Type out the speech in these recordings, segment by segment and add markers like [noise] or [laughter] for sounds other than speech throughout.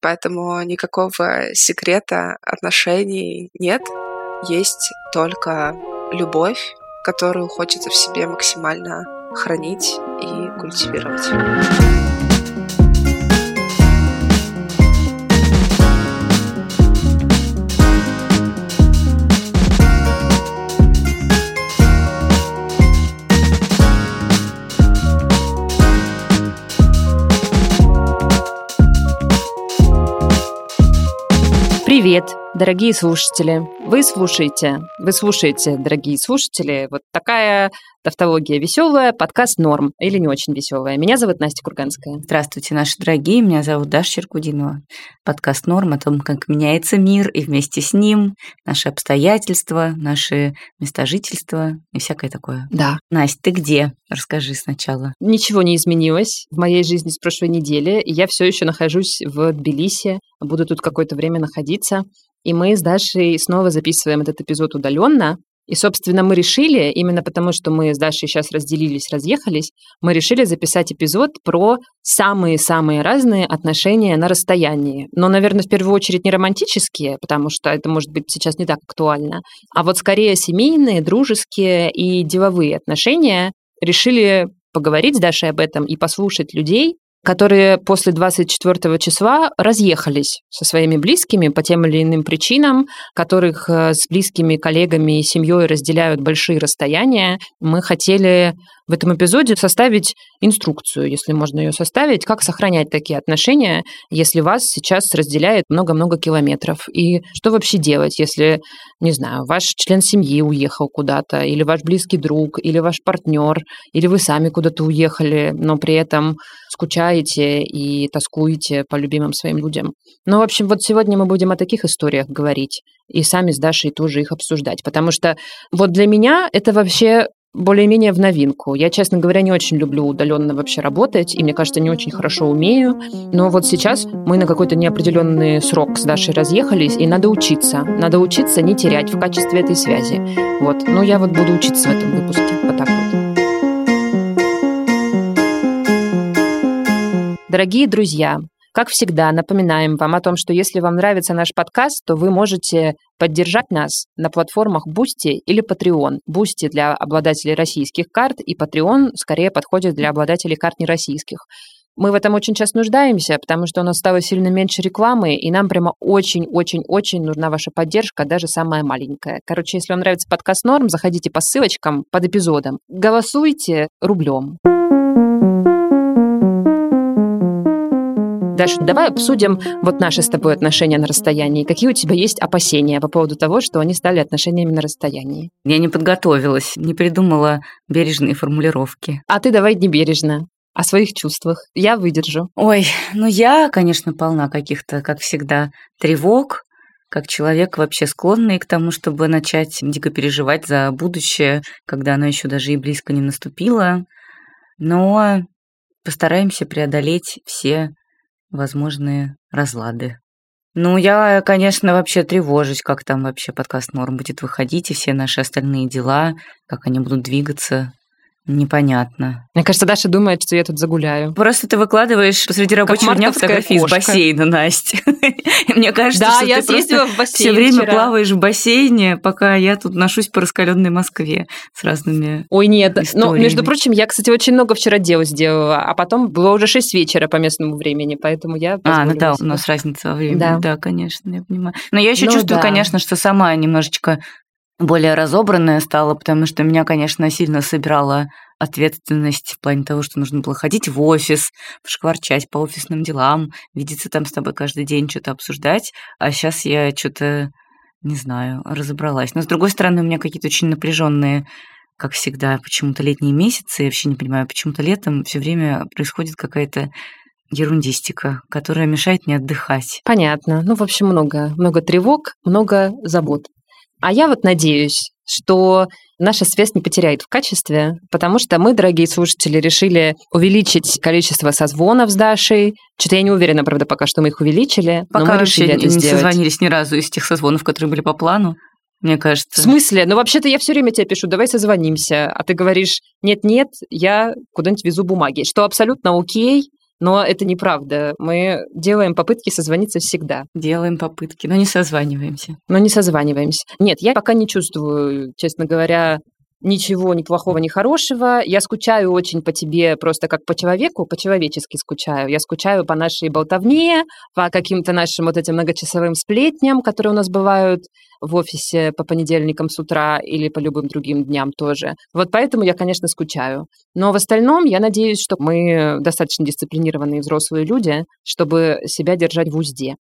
Поэтому никакого секрета отношений нет. Есть только любовь, которую хочется в себе максимально хранить и культивировать. Привет, дорогие слушатели! Вы слушаете, вы слушаете, дорогие слушатели, вот такая тавтология веселая, подкаст «Норм» или не очень веселая. Меня зовут Настя Курганская. Здравствуйте, наши дорогие, меня зовут Даша Черкудинова. Подкаст «Норм» о том, как меняется мир и вместе с ним, наши обстоятельства, наши места жительства и всякое такое. Да. Настя, ты где? Расскажи сначала. Ничего не изменилось в моей жизни с прошлой недели, я все еще нахожусь в Тбилиси, буду тут какое-то время находиться. И мы с Дашей снова записываем этот эпизод удаленно. И, собственно, мы решили, именно потому что мы с Дашей сейчас разделились, разъехались, мы решили записать эпизод про самые-самые разные отношения на расстоянии. Но, наверное, в первую очередь не романтические, потому что это может быть сейчас не так актуально, а вот скорее семейные, дружеские и деловые отношения. Решили поговорить с Дашей об этом и послушать людей, которые после 24 числа разъехались со своими близкими по тем или иным причинам, которых э, с близкими коллегами и семьей разделяют большие расстояния. Мы хотели в этом эпизоде составить инструкцию, если можно ее составить, как сохранять такие отношения, если вас сейчас разделяет много-много километров. И что вообще делать, если, не знаю, ваш член семьи уехал куда-то, или ваш близкий друг, или ваш партнер, или вы сами куда-то уехали, но при этом скучаете и тоскуете по любимым своим людям. Ну, в общем, вот сегодня мы будем о таких историях говорить и сами с Дашей тоже их обсуждать, потому что вот для меня это вообще более-менее в новинку. Я, честно говоря, не очень люблю удаленно вообще работать, и мне кажется, не очень хорошо умею. Но вот сейчас мы на какой-то неопределенный срок с Дашей разъехались, и надо учиться. Надо учиться не терять в качестве этой связи. Вот. Ну, я вот буду учиться в этом выпуске. Вот так вот. Дорогие друзья, как всегда, напоминаем вам о том, что если вам нравится наш подкаст, то вы можете поддержать нас на платформах Boosty или Patreon. Boosty для обладателей российских карт, и Patreon скорее подходит для обладателей карт нероссийских. Мы в этом очень часто нуждаемся, потому что у нас стало сильно меньше рекламы, и нам прямо очень-очень-очень нужна ваша поддержка, даже самая маленькая. Короче, если вам нравится подкаст Норм, заходите по ссылочкам под эпизодом. Голосуйте рублем. Даша, давай обсудим вот наши с тобой отношения на расстоянии. Какие у тебя есть опасения по поводу того, что они стали отношениями на расстоянии? Я не подготовилась, не придумала бережные формулировки. А ты давай не бережно о своих чувствах. Я выдержу. Ой, ну я, конечно, полна каких-то, как всегда, тревог, как человек вообще склонный к тому, чтобы начать дико переживать за будущее, когда оно еще даже и близко не наступило. Но постараемся преодолеть все возможные разлады. Ну, я, конечно, вообще тревожусь, как там вообще подкаст Норм будет выходить, и все наши остальные дела, как они будут двигаться. Непонятно. Мне кажется, Даша думает, что я тут загуляю. Просто ты выкладываешь посреди рабочего дня фотографии из бассейна, Настя. [laughs] Мне кажется, да, что я ты просто в все время вчера. плаваешь в бассейне, пока я тут ношусь по раскаленной Москве с разными Ой, нет. Ну, историями. между прочим, я, кстати, очень много вчера дел сделала, а потом было уже 6 вечера по местному времени, поэтому я А, ну да, позволила у себе. нас разница во времени. Да. Да. конечно, я понимаю. Но я еще Ну чувствую, да. конечно, что сама немножечко более разобранная стала, потому что меня, конечно, сильно собирала ответственность в плане того, что нужно было ходить в офис, шкварчать по офисным делам, видеться там с тобой каждый день, что-то обсуждать. А сейчас я что-то, не знаю, разобралась. Но, с другой стороны, у меня какие-то очень напряженные как всегда, почему-то летние месяцы, я вообще не понимаю, почему-то летом все время происходит какая-то ерундистика, которая мешает мне отдыхать. Понятно. Ну, в общем, много, много тревог, много забот. А я вот надеюсь, что наша связь не потеряет в качестве, потому что мы, дорогие слушатели, решили увеличить количество созвонов с Дашей. Что-то я не уверена, правда, пока что мы их увеличили, но Пока мы вообще решили это не сделать. созвонились ни разу из тех созвонов, которые были по плану, мне В кажется. смысле? Ну, вообще-то я все время тебе пишу, давай созвонимся. А ты говоришь, нет-нет, я куда-нибудь везу бумаги. Что абсолютно окей. Но это неправда. Мы делаем попытки созвониться всегда. Делаем попытки, но не созваниваемся. Но не созваниваемся. Нет, я пока не чувствую, честно говоря, ничего ни плохого, ни хорошего. Я скучаю очень по тебе просто как по человеку, по-человечески скучаю. Я скучаю по нашей болтовне, по каким-то нашим вот этим многочасовым сплетням, которые у нас бывают в офисе по понедельникам с утра или по любым другим дням тоже. Вот поэтому я, конечно, скучаю. Но в остальном я надеюсь, что мы достаточно дисциплинированные взрослые люди, чтобы себя держать в узде.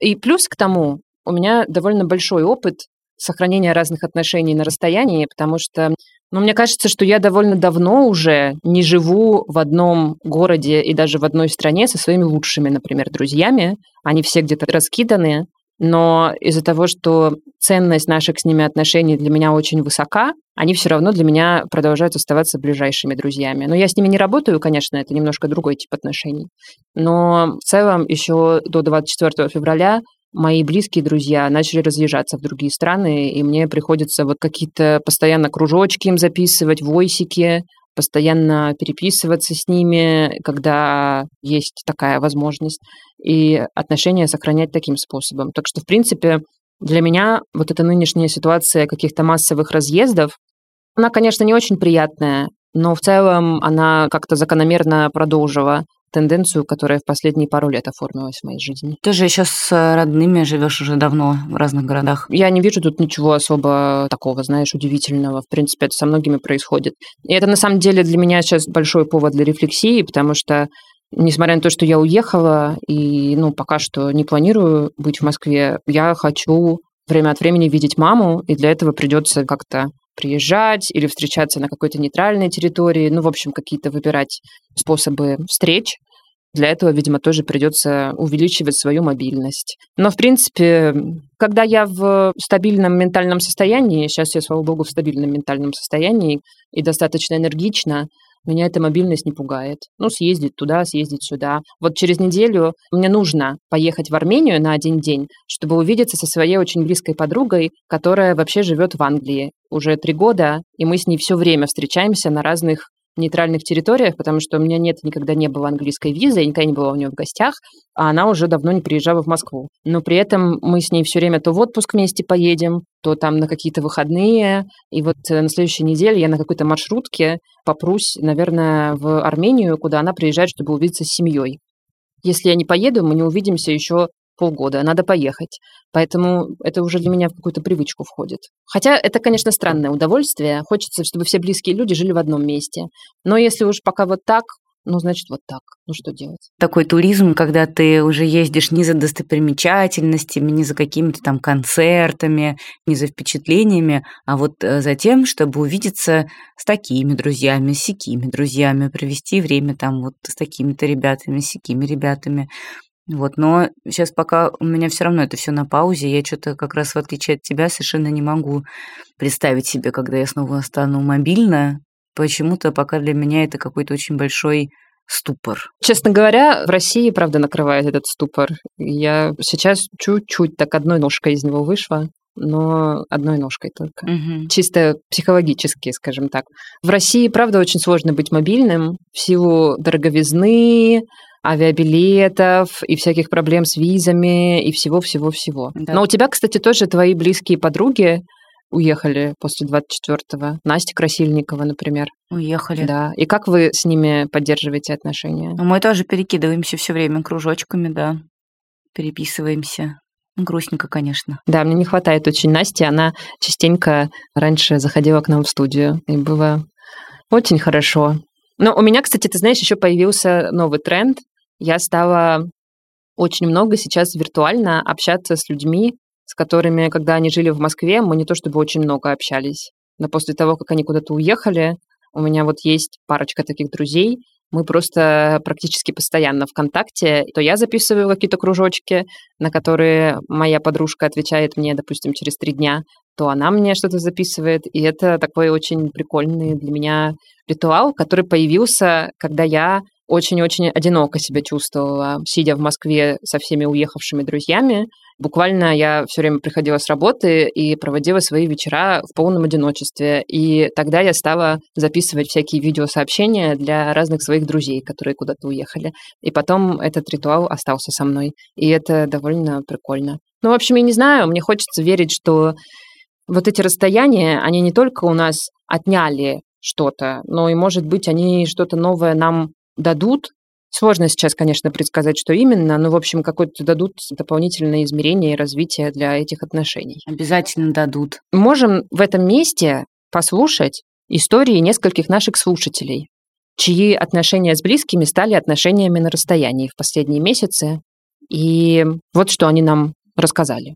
И плюс к тому, у меня довольно большой опыт сохранения разных отношений на расстоянии, потому что, ну, мне кажется, что я довольно давно уже не живу в одном городе и даже в одной стране со своими лучшими, например, друзьями. Они все где-то раскиданы, но из-за того, что ценность наших с ними отношений для меня очень высока, они все равно для меня продолжают оставаться ближайшими друзьями. Но я с ними не работаю, конечно, это немножко другой тип отношений. Но в целом еще до 24 февраля мои близкие друзья начали разъезжаться в другие страны, и мне приходится вот какие-то постоянно кружочки им записывать, войсики, постоянно переписываться с ними, когда есть такая возможность, и отношения сохранять таким способом. Так что, в принципе, для меня вот эта нынешняя ситуация каких-то массовых разъездов, она, конечно, не очень приятная, но в целом она как-то закономерно продолжила тенденцию, которая в последние пару лет оформилась в моей жизни. Ты же еще с родными живешь уже давно в разных городах. Я не вижу тут ничего особо такого, знаешь, удивительного. В принципе, это со многими происходит. И это на самом деле для меня сейчас большой повод для рефлексии, потому что несмотря на то, что я уехала и, ну, пока что не планирую быть в Москве, я хочу время от времени видеть маму, и для этого придется как-то приезжать или встречаться на какой-то нейтральной территории, ну, в общем, какие-то выбирать способы встреч. Для этого, видимо, тоже придется увеличивать свою мобильность. Но, в принципе, когда я в стабильном ментальном состоянии, сейчас я, слава богу, в стабильном ментальном состоянии и достаточно энергично, меня эта мобильность не пугает. Ну, съездить туда, съездить сюда. Вот через неделю мне нужно поехать в Армению на один день, чтобы увидеться со своей очень близкой подругой, которая вообще живет в Англии уже три года, и мы с ней все время встречаемся на разных нейтральных территориях, потому что у меня нет, никогда не было английской визы, я никогда не была у нее в гостях, а она уже давно не приезжала в Москву. Но при этом мы с ней все время то в отпуск вместе поедем, то там на какие-то выходные. И вот э, на следующей неделе я на какой-то маршрутке попрусь, наверное, в Армению, куда она приезжает, чтобы увидеться с семьей. Если я не поеду, мы не увидимся еще полгода, надо поехать. Поэтому это уже для меня в какую-то привычку входит. Хотя это, конечно, странное удовольствие. Хочется, чтобы все близкие люди жили в одном месте. Но если уж пока вот так, ну, значит, вот так. Ну, что делать? Такой туризм, когда ты уже ездишь не за достопримечательностями, не за какими-то там концертами, не за впечатлениями, а вот э, за тем, чтобы увидеться с такими друзьями, с сякими друзьями, провести время там вот с такими-то ребятами, с сякими ребятами. Вот, но сейчас пока у меня все равно это все на паузе, я что-то как раз в отличие от тебя совершенно не могу представить себе, когда я снова стану мобильна. Почему-то пока для меня это какой-то очень большой ступор. Честно говоря, в России, правда, накрывает этот ступор. Я сейчас чуть-чуть так одной ножкой из него вышла, но одной ножкой только. Угу. Чисто психологически, скажем так. В России, правда, очень сложно быть мобильным в силу дороговизны, авиабилетов и всяких проблем с визами и всего-всего-всего. Да. Но у тебя, кстати, тоже твои близкие подруги уехали после 24-го. Настя Красильникова, например. Уехали. Да. И как вы с ними поддерживаете отношения? Мы тоже перекидываемся все время кружочками, да. Переписываемся. Грустненько, конечно. Да, мне не хватает очень Насти. Она частенько раньше заходила к нам в студию. И было очень хорошо. Но у меня, кстати, ты знаешь, еще появился новый тренд я стала очень много сейчас виртуально общаться с людьми, с которыми, когда они жили в Москве, мы не то чтобы очень много общались. Но после того, как они куда-то уехали, у меня вот есть парочка таких друзей, мы просто практически постоянно в контакте. То я записываю какие-то кружочки, на которые моя подружка отвечает мне, допустим, через три дня, то она мне что-то записывает. И это такой очень прикольный для меня ритуал, который появился, когда я очень-очень одиноко себя чувствовала, сидя в Москве со всеми уехавшими друзьями. Буквально я все время приходила с работы и проводила свои вечера в полном одиночестве. И тогда я стала записывать всякие видеосообщения для разных своих друзей, которые куда-то уехали. И потом этот ритуал остался со мной. И это довольно прикольно. Ну, в общем, я не знаю, мне хочется верить, что вот эти расстояния, они не только у нас отняли что-то, но и, может быть, они что-то новое нам дадут. Сложно сейчас, конечно, предсказать, что именно, но, в общем, какое-то дадут дополнительное измерение и развитие для этих отношений. Обязательно дадут. Можем в этом месте послушать истории нескольких наших слушателей, чьи отношения с близкими стали отношениями на расстоянии в последние месяцы. И вот что они нам рассказали.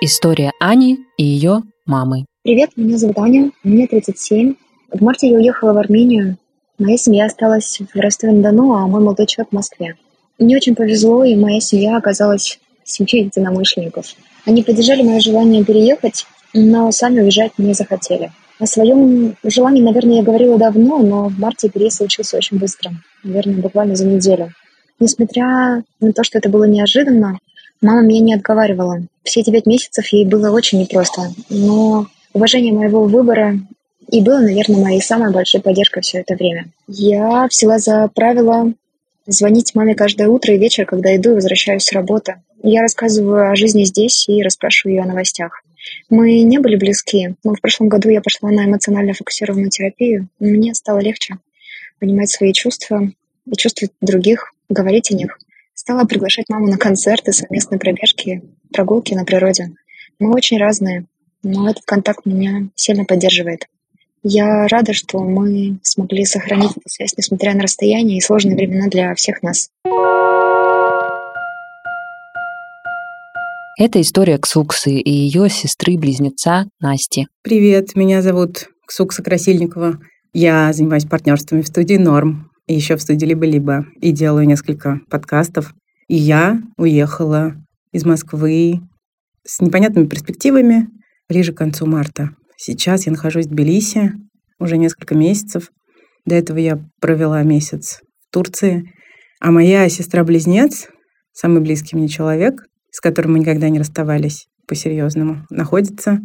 История Ани и ее мамы. Привет, меня зовут Аня, мне 37. В марте я уехала в Армению. Моя семья осталась в Ростове-на-Дону, а мой молодой человек в Москве. Мне очень повезло, и моя семья оказалась семьей единомышленников. Они поддержали мое желание переехать, но сами уезжать не захотели. О своем желании, наверное, я говорила давно, но в марте переезд случился очень быстро, наверное, буквально за неделю. Несмотря на то, что это было неожиданно, Мама меня не отговаривала. Все эти пять месяцев ей было очень непросто. Но уважение моего выбора и было, наверное, моей самой большой поддержкой все это время. Я взяла за правило звонить маме каждое утро и вечер, когда иду и возвращаюсь с работы. Я рассказываю о жизни здесь и расспрашиваю ее о новостях. Мы не были близки, но в прошлом году я пошла на эмоционально фокусированную терапию. Мне стало легче понимать свои чувства и чувствовать других, говорить о них. Стала приглашать маму на концерты, совместные пробежки, прогулки на природе. Мы очень разные, но этот контакт меня сильно поддерживает. Я рада, что мы смогли сохранить эту связь, несмотря на расстояние и сложные времена для всех нас. Это история Ксуксы и ее сестры-близнеца Насти. Привет, меня зовут Ксукса Красильникова. Я занимаюсь партнерствами в студии «Норм» и еще в студии «Либо-либо» и делаю несколько подкастов. И я уехала из Москвы с непонятными перспективами ближе к концу марта. Сейчас я нахожусь в Тбилиси уже несколько месяцев. До этого я провела месяц в Турции. А моя сестра-близнец, самый близкий мне человек, с которым мы никогда не расставались по-серьезному, находится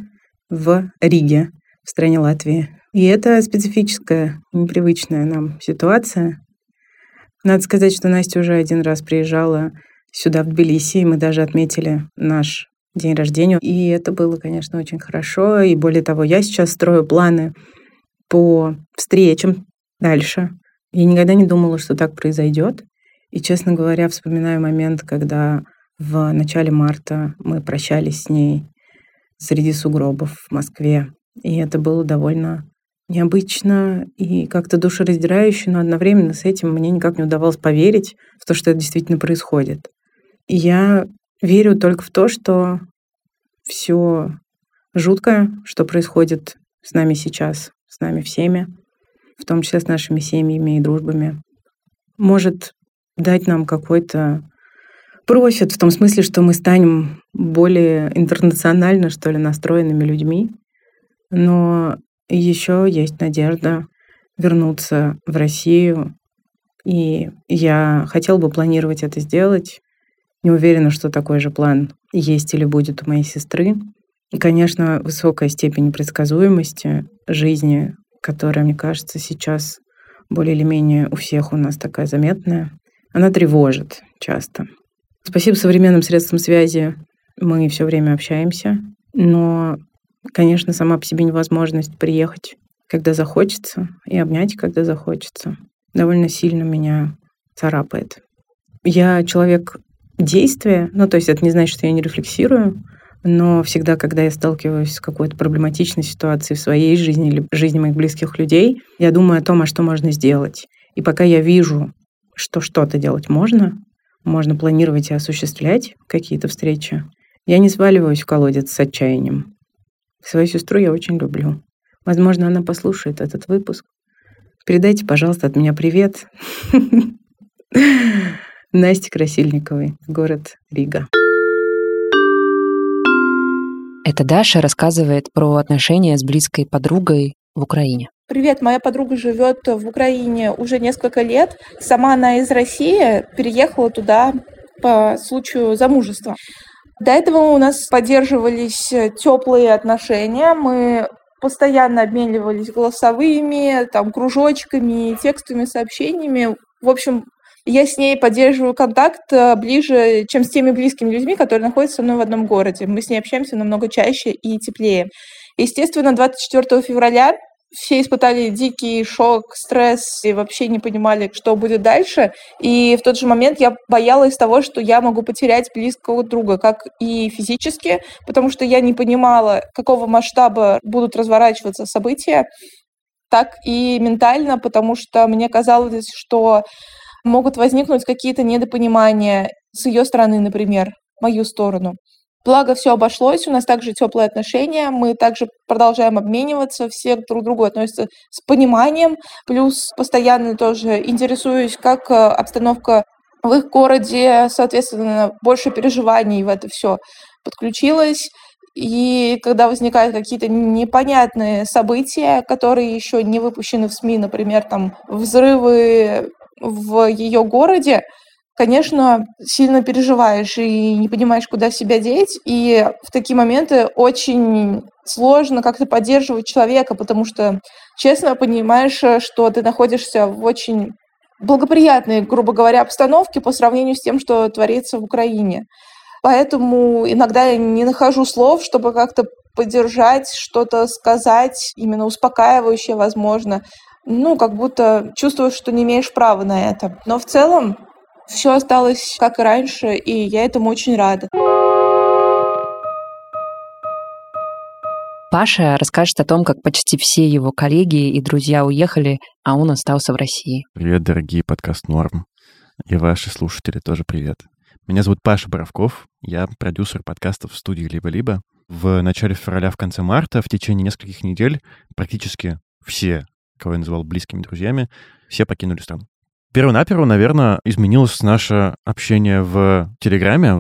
в Риге, в стране Латвии. И это специфическая, непривычная нам ситуация. Надо сказать, что Настя уже один раз приезжала сюда, в Тбилиси, и мы даже отметили наш день рождения. И это было, конечно, очень хорошо. И более того, я сейчас строю планы по встречам дальше. Я никогда не думала, что так произойдет. И, честно говоря, вспоминаю момент, когда в начале марта мы прощались с ней среди сугробов в Москве. И это было довольно необычно и как-то душераздирающе, но одновременно с этим мне никак не удавалось поверить в то, что это действительно происходит. И я верю только в то, что все жуткое, что происходит с нами сейчас, с нами всеми, в том числе с нашими семьями и дружбами, может дать нам какой-то профит в том смысле, что мы станем более интернационально, что ли, настроенными людьми. Но еще есть надежда вернуться в Россию. И я хотел бы планировать это сделать. Не уверена, что такой же план есть или будет у моей сестры. И, конечно, высокая степень предсказуемости жизни, которая, мне кажется, сейчас более или менее у всех у нас такая заметная, она тревожит часто. Спасибо современным средствам связи мы все время общаемся, но Конечно, сама по себе невозможность приехать, когда захочется, и обнять, когда захочется, довольно сильно меня царапает. Я человек действия, ну, то есть это не значит, что я не рефлексирую, но всегда, когда я сталкиваюсь с какой-то проблематичной ситуацией в своей жизни или жизни моих близких людей, я думаю о том, а что можно сделать. И пока я вижу, что что-то делать можно, можно планировать и осуществлять какие-то встречи, я не сваливаюсь в колодец с отчаянием. Свою сестру я очень люблю. Возможно, она послушает этот выпуск. Передайте, пожалуйста, от меня привет. [laughs] Насте Красильниковой, город Рига. Это Даша рассказывает про отношения с близкой подругой в Украине. Привет, моя подруга живет в Украине уже несколько лет. Сама она из России, переехала туда по случаю замужества. До этого у нас поддерживались теплые отношения. Мы постоянно обменивались голосовыми, там, кружочками, текстовыми сообщениями. В общем, я с ней поддерживаю контакт э, ближе, чем с теми близкими людьми, которые находятся со мной в одном городе. Мы с ней общаемся намного чаще и теплее. Естественно, 24 февраля все испытали дикий шок, стресс и вообще не понимали, что будет дальше. И в тот же момент я боялась того, что я могу потерять близкого друга, как и физически, потому что я не понимала, какого масштаба будут разворачиваться события, так и ментально, потому что мне казалось, что могут возникнуть какие-то недопонимания с ее стороны, например, мою сторону. Благо, все обошлось, у нас также теплые отношения, мы также продолжаем обмениваться, все друг к другу относятся с пониманием, плюс постоянно тоже интересуюсь, как э, обстановка в их городе, соответственно, больше переживаний в это все подключилось. И когда возникают какие-то непонятные события, которые еще не выпущены в СМИ, например, там взрывы в ее городе, конечно, сильно переживаешь и не понимаешь, куда себя деть. И в такие моменты очень сложно как-то поддерживать человека, потому что честно понимаешь, что ты находишься в очень благоприятной, грубо говоря, обстановке по сравнению с тем, что творится в Украине. Поэтому иногда я не нахожу слов, чтобы как-то поддержать, что-то сказать, именно успокаивающее, возможно. Ну, как будто чувствуешь, что не имеешь права на это. Но в целом все осталось как и раньше, и я этому очень рада. Паша расскажет о том, как почти все его коллеги и друзья уехали, а он остался в России. Привет, дорогие подкаст Норм. И ваши слушатели тоже привет. Меня зовут Паша Боровков, я продюсер подкастов в студии «Либо-либо». В начале февраля, в конце марта, в течение нескольких недель практически все, кого я называл близкими друзьями, все покинули страну. Первонаперво, наверное, изменилось наше общение в Телеграме.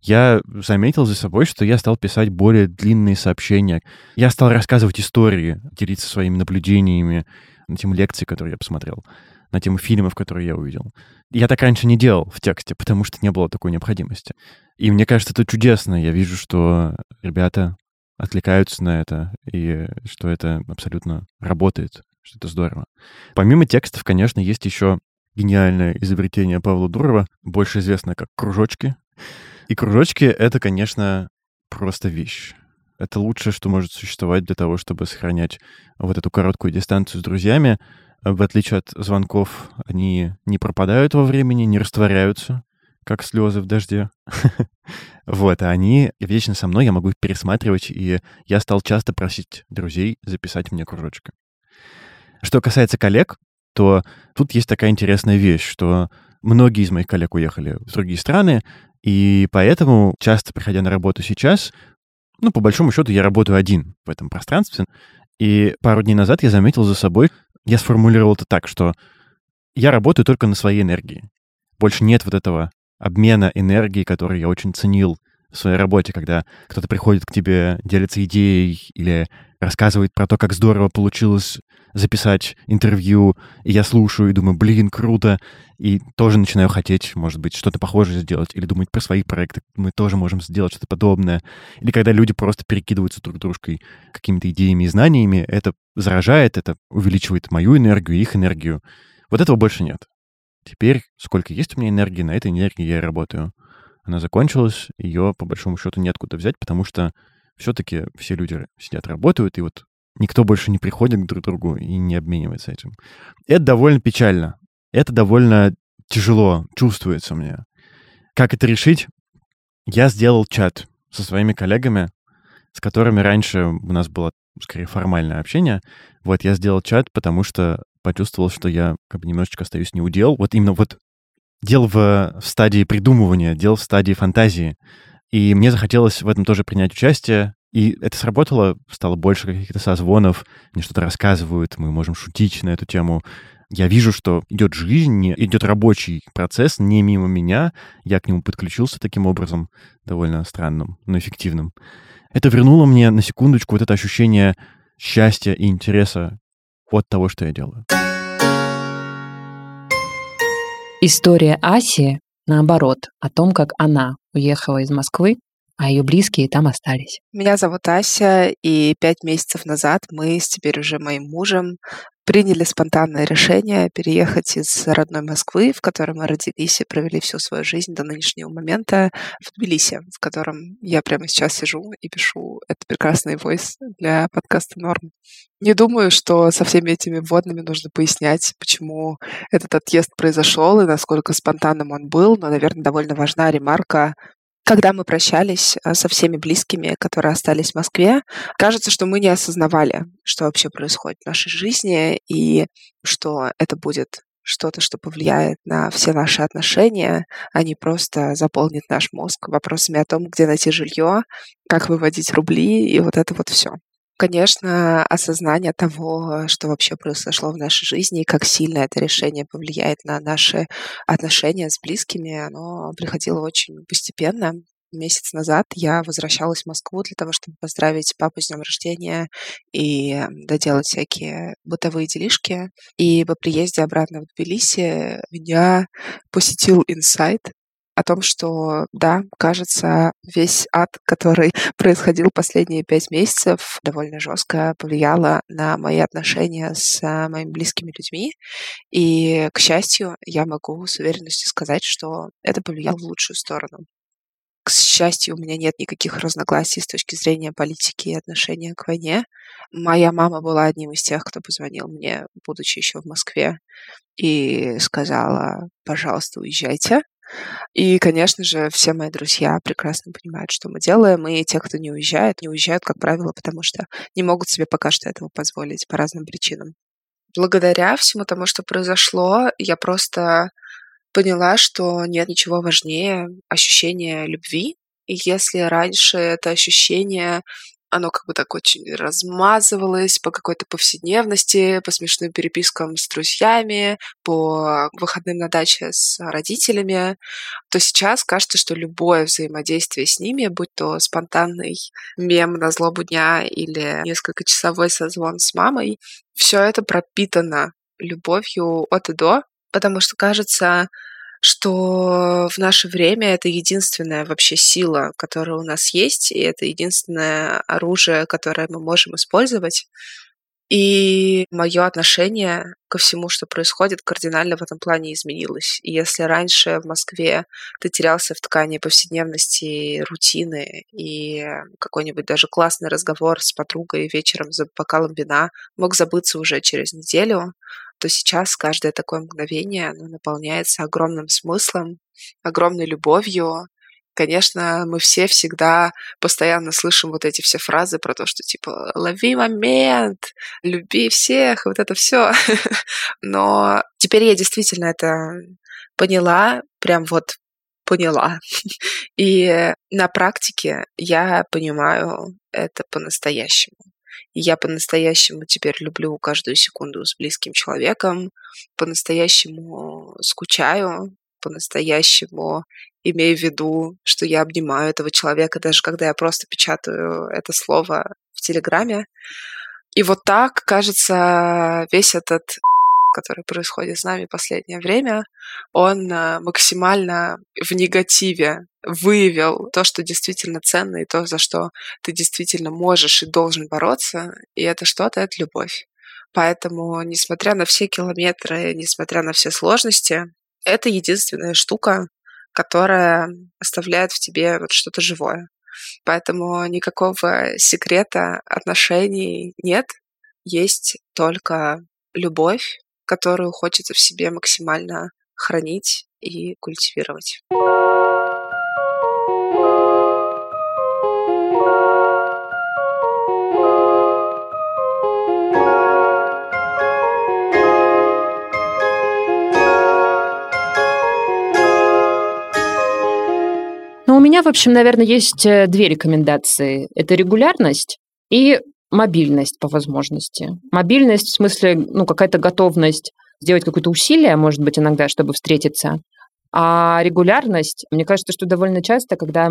Я заметил за собой, что я стал писать более длинные сообщения. Я стал рассказывать истории, делиться своими наблюдениями на тему лекций, которые я посмотрел, на тему фильмов, которые я увидел. Я так раньше не делал в тексте, потому что не было такой необходимости. И мне кажется, это чудесно. Я вижу, что ребята отвлекаются на это, и что это абсолютно работает, что это здорово. Помимо текстов, конечно, есть еще гениальное изобретение Павла Дурова, больше известное как кружочки. И кружочки — это, конечно, просто вещь. Это лучшее, что может существовать для того, чтобы сохранять вот эту короткую дистанцию с друзьями. В отличие от звонков, они не пропадают во времени, не растворяются, как слезы в дожде. [laughs] Вот, а они вечно со мной, я могу их пересматривать, и я стал часто просить друзей записать мне кружочки. Что касается коллег, то тут есть такая интересная вещь, что многие из моих коллег уехали в другие страны, и поэтому, часто приходя на работу сейчас, ну, по большому счету, я работаю один в этом пространстве. И пару дней назад я заметил за собой, я сформулировал это так, что я работаю только на своей энергии. Больше нет вот этого обмена энергии, который я очень ценил в своей работе, когда кто-то приходит к тебе, делится идеей или рассказывает про то, как здорово получилось записать интервью, и я слушаю и думаю, блин, круто, и тоже начинаю хотеть, может быть, что-то похожее сделать, или думать про свои проекты, мы тоже можем сделать что-то подобное. Или когда люди просто перекидываются друг дружкой какими-то идеями и знаниями, это заражает, это увеличивает мою энергию, их энергию. Вот этого больше нет. Теперь, сколько есть у меня энергии, на этой энергии я и работаю. Она закончилась, ее, по большому счету, неоткуда взять, потому что все-таки все люди сидят, работают, и вот никто больше не приходит к друг другу и не обменивается этим. Это довольно печально. Это довольно тяжело чувствуется мне. Как это решить? Я сделал чат со своими коллегами, с которыми раньше у нас было скорее формальное общение. Вот я сделал чат, потому что почувствовал, что я как бы немножечко остаюсь неудел. Вот именно вот дел в, в стадии придумывания, дел в стадии фантазии. И мне захотелось в этом тоже принять участие. И это сработало, стало больше каких-то созвонов, мне что-то рассказывают, мы можем шутить на эту тему. Я вижу, что идет жизнь, идет рабочий процесс не мимо меня. Я к нему подключился таким образом, довольно странным, но эффективным. Это вернуло мне на секундочку вот это ощущение счастья и интереса от того, что я делаю. История Аси, наоборот, о том, как она уехала из Москвы, а ее близкие там остались. Меня зовут Ася, и пять месяцев назад мы с теперь уже моим мужем приняли спонтанное решение переехать из родной Москвы, в которой мы родились и провели всю свою жизнь до нынешнего момента, в Тбилиси, в котором я прямо сейчас сижу и пишу этот прекрасный войс для подкаста «Норм». Не думаю, что со всеми этими вводными нужно пояснять, почему этот отъезд произошел и насколько спонтанным он был, но, наверное, довольно важна ремарка когда мы прощались э, со всеми близкими, которые остались в Москве, кажется, что мы не осознавали, что вообще происходит в нашей жизни, и что это будет что-то, что повлияет на все наши отношения, а не просто заполнит наш мозг вопросами о том, где найти жилье, как выводить рубли и вот это вот все. Конечно, осознание того, что вообще произошло в нашей жизни и как сильно это решение повлияет на наши отношения с близкими, оно приходило очень постепенно. Месяц назад я возвращалась в Москву для того, чтобы поздравить папу с днем рождения и доделать всякие бытовые делишки. И по приезде обратно в Тбилиси меня посетил инсайт, о том, что, да, кажется, весь ад, [laughs] который происходил последние пять месяцев, довольно жестко повлияло на мои отношения с а, моими близкими людьми. И, к счастью, я могу с уверенностью сказать, что это повлияло в лучшую сторону. К счастью, у меня нет никаких разногласий с точки зрения политики и отношения к войне. Моя мама была одним из тех, кто позвонил мне, будучи еще в Москве, и сказала, пожалуйста, уезжайте. И, конечно же, все мои друзья прекрасно понимают, что мы делаем, и те, кто не уезжает, не уезжают, как правило, потому что не могут себе пока что этого позволить по разным причинам. Благодаря всему тому, что произошло, я просто поняла, что нет ничего важнее ощущения любви. И если раньше это ощущение оно как бы так очень размазывалось по какой-то повседневности, по смешным перепискам с друзьями, по выходным на даче с родителями, то сейчас кажется, что любое взаимодействие с ними, будь то спонтанный мем на злобу дня или несколько часовой созвон с мамой, все это пропитано любовью от и до, потому что кажется, что в наше время это единственная вообще сила, которая у нас есть, и это единственное оружие, которое мы можем использовать. И мое отношение ко всему, что происходит, кардинально в этом плане изменилось. И если раньше в Москве ты терялся в ткани повседневности, рутины, и какой-нибудь даже классный разговор с подругой вечером за бокалом вина мог забыться уже через неделю, то сейчас каждое такое мгновение оно наполняется огромным смыслом, огромной любовью. Конечно, мы все всегда постоянно слышим вот эти все фразы про то, что типа «лови момент», «люби всех», вот это все. [laughs] Но теперь я действительно это поняла, прям вот поняла. [laughs] И на практике я понимаю это по-настоящему. И я по-настоящему теперь люблю каждую секунду с близким человеком, по-настоящему скучаю, по-настоящему имею в виду, что я обнимаю этого человека, даже когда я просто печатаю это слово в Телеграме. И вот так, кажется, весь этот который происходит с нами последнее время, он э, максимально в негативе выявил то, что действительно ценно, и то, за что ты действительно можешь и должен бороться, и это что-то — это любовь. Поэтому, несмотря на все километры, несмотря на все сложности, это единственная штука, которая оставляет в тебе вот что-то живое. Поэтому никакого секрета отношений нет. Есть только любовь, которую хочется в себе максимально хранить и культивировать. Ну, у меня, в общем, наверное, есть э, две рекомендации. Это регулярность и мобильность по возможности. Мобильность в смысле, ну, какая-то готовность сделать какое-то усилие, может быть, иногда, чтобы встретиться. А регулярность, мне кажется, что довольно часто, когда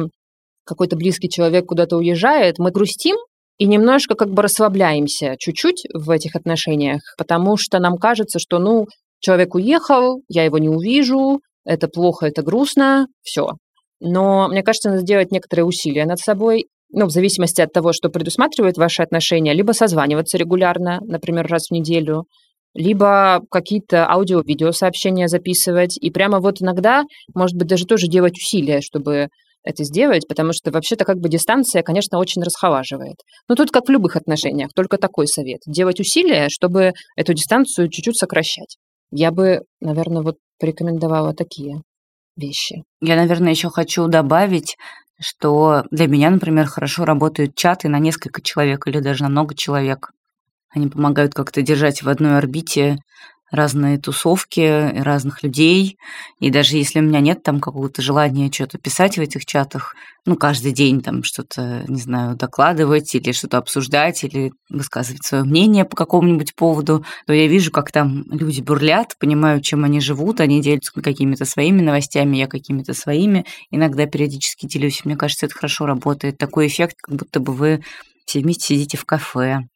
какой-то близкий человек куда-то уезжает, мы грустим, и немножко как бы расслабляемся чуть-чуть в этих отношениях, потому что нам кажется, что, ну, человек уехал, я его не увижу, это плохо, это грустно, все. Но мне кажется, надо сделать некоторые усилия над собой, ну, в зависимости от того, что предусматривают ваши отношения, либо созваниваться регулярно, например, раз в неделю, либо какие-то аудио-видео сообщения записывать. И прямо вот иногда, может быть, даже тоже делать усилия, чтобы это сделать, потому что вообще-то как бы дистанция, конечно, очень расхолаживает. Но тут как в любых отношениях, только такой совет. Делать усилия, чтобы эту дистанцию чуть-чуть сокращать. Я бы, наверное, вот порекомендовала такие вещи. Я, наверное, еще хочу добавить, что для меня, например, хорошо работают чаты на несколько человек или даже на много человек. Они помогают как-то держать в одной орбите разные тусовки разных людей. И даже если у меня нет там какого-то желания что-то писать в этих чатах, ну, каждый день там что-то, не знаю, докладывать или что-то обсуждать, или высказывать свое мнение по какому-нибудь поводу, то я вижу, как там люди бурлят, понимаю, чем они живут, они делятся какими-то своими новостями, я какими-то своими. Иногда периодически делюсь. Мне кажется, это хорошо работает. Такой эффект, как будто бы вы все вместе сидите в кафе,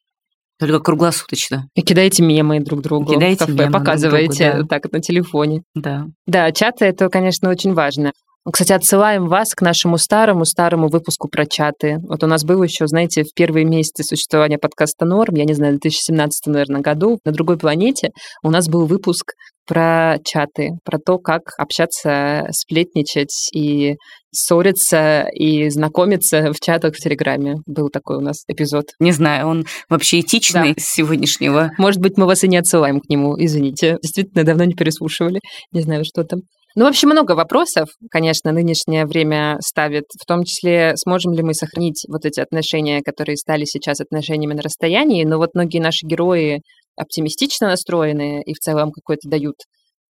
только круглосуточно. И кидаете мемы друг другу кидаете в кафе, мемы показываете друг другу, так на телефоне. Да. Да, чаты это, конечно, очень важно. Кстати, отсылаем вас к нашему старому-старому выпуску про чаты. Вот у нас был еще, знаете, в первые месяцы существования подкаста «Норм», я не знаю, в 2017, наверное, году, на другой планете, у нас был выпуск про чаты, про то, как общаться, сплетничать и ссориться и знакомиться в чатах в Телеграме. Был такой у нас эпизод. Не знаю, он вообще этичный Да. с сегодняшнего. Может быть, мы вас и не отсылаем к нему, извините. Действительно, давно не переслушивали. Не знаю, что там. Ну, в общем, много вопросов, конечно, нынешнее время ставит, в том числе, сможем ли мы сохранить вот эти отношения, которые стали сейчас отношениями на расстоянии, но вот многие наши герои оптимистично настроены и в целом какой-то дают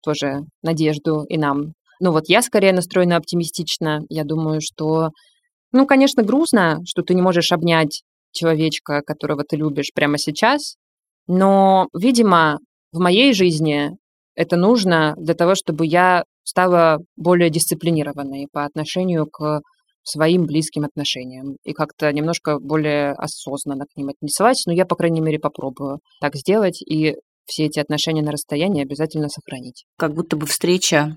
тоже надежду и нам. Ну вот я скорее настроена оптимистично. Я думаю, что, ну, конечно, грустно, что ты не можешь обнять человечка, которого ты любишь прямо сейчас, но, видимо, в моей жизни это нужно для того, чтобы я стала более дисциплинированной по отношению к своим близким отношениям и как-то немножко более осознанно к ним отнеслась. Но я, по крайней мере, попробую так сделать и все эти отношения на расстоянии обязательно сохранить. Как будто бы встреча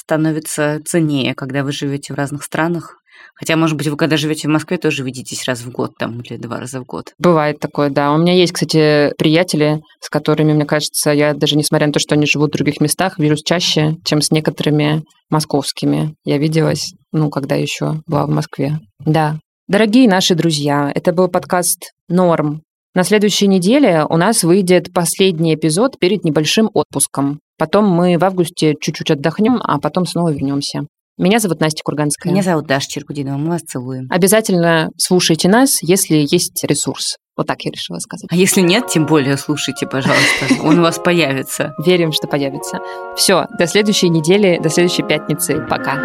становится ценнее, когда вы живете в разных странах. Хотя, может быть, вы когда живете в Москве, тоже видитесь раз в год там или два раза в год. Бывает такое, да. У меня есть, кстати, приятели, с которыми, мне кажется, я даже несмотря на то, что они живут в других местах, вижусь чаще, чем с некоторыми московскими. Я виделась, ну, когда еще была в Москве. Да. Дорогие наши друзья, это был подкаст «Норм». На следующей неделе у нас выйдет последний эпизод перед небольшим отпуском. Потом мы в августе чуть-чуть отдохнем, а потом снова вернемся. Меня зовут Настя Курганская. Меня зовут Даша Черкудинова, мы вас целуем. Обязательно слушайте нас, если есть ресурс. Вот так я решила сказать. А если нет, тем более слушайте, пожалуйста. [laughs] Он у вас появится. Верим, что появится. Все, до следующей недели, до следующей пятницы. Пока.